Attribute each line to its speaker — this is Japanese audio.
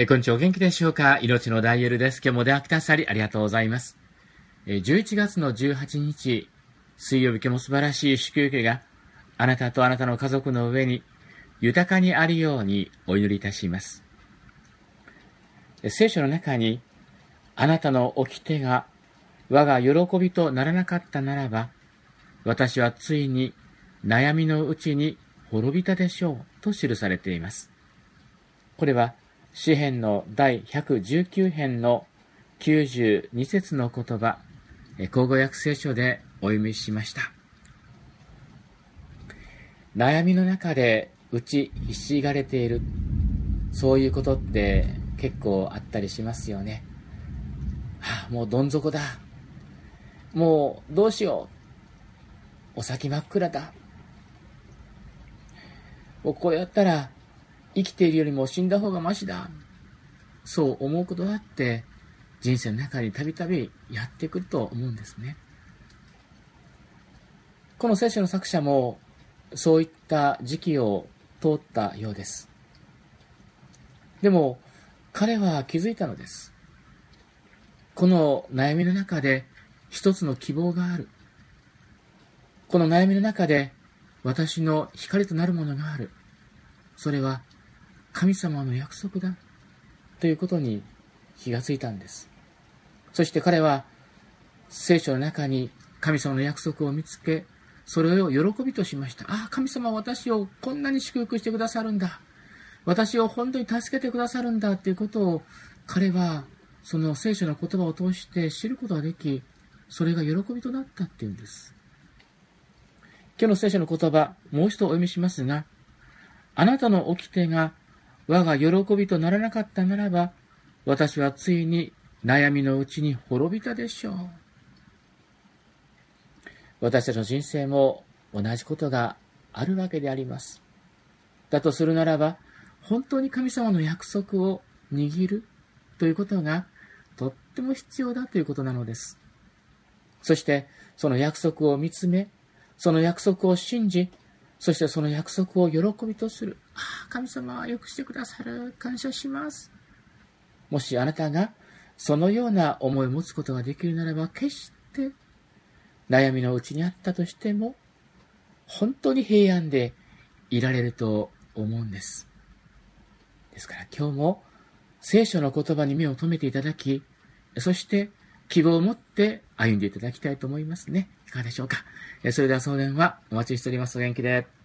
Speaker 1: えこんにちは、お元気でしょうか？命のダイエルです。今日も出会くださりありがとうございます。え11月の18日、水曜日今日も素晴らしい祝福があなたとあなたの家族の上に豊かにあるようにお祈りいたします。聖書の中に、あなたの掟が我が喜びとならなかったならば、私はついに悩みのうちに滅びたでしょうと記されています。これは詩編の第119編の92節の言葉、口語訳聖書でお読みしました。悩みの中で打ちひしがれている、そういうことって結構あったりしますよね。はあ、もうどん底だ。もうどうしよう。お先真っ暗だ。もうこうやったら生きているよりも死んだ方がましだ。そう思うことだって人生の中にたびたびやってくると思うんですね。この聖書の作者もそういった時期を通ったようです。でも彼は気づいたのです。この悩みの中で一つの希望がある。この悩みの中で私の光となるものがある。それは神様の約束だということに気がついたんです。そして彼は聖書の中に神様の約束を見つけ、それを喜びとしました。ああ、神様は私をこんなに祝福してくださるんだ。私を本当に助けてくださるんだということを彼はその聖書の言葉を通して知ることができ、それが喜びとなったっていうんです。今日の聖書の言葉、もう一度お読みしますが、あなたの掟が我が喜びとならなかったならば、私はついに悩みのうちに滅びたでしょう。私たちの人生も同じことがあるわけであります。だとするならば、本当に神様の約束を握るということがとっても必要だということなのです。そして、その約束を見つめ、その約束を信じ、そしてその約束を喜びとする。ああ、神様はよくしてくださる。感謝します。もしあなたがそのような思いを持つことができるならば、決して悩みのうちにあったとしても、本当に平安でいられると思うんです。ですから今日も聖書の言葉に目を留めていただき、そして希望を持って歩んでいただきたいと思いますね。いかがでしょうか。それでは送電はお待ちしております。お元気で。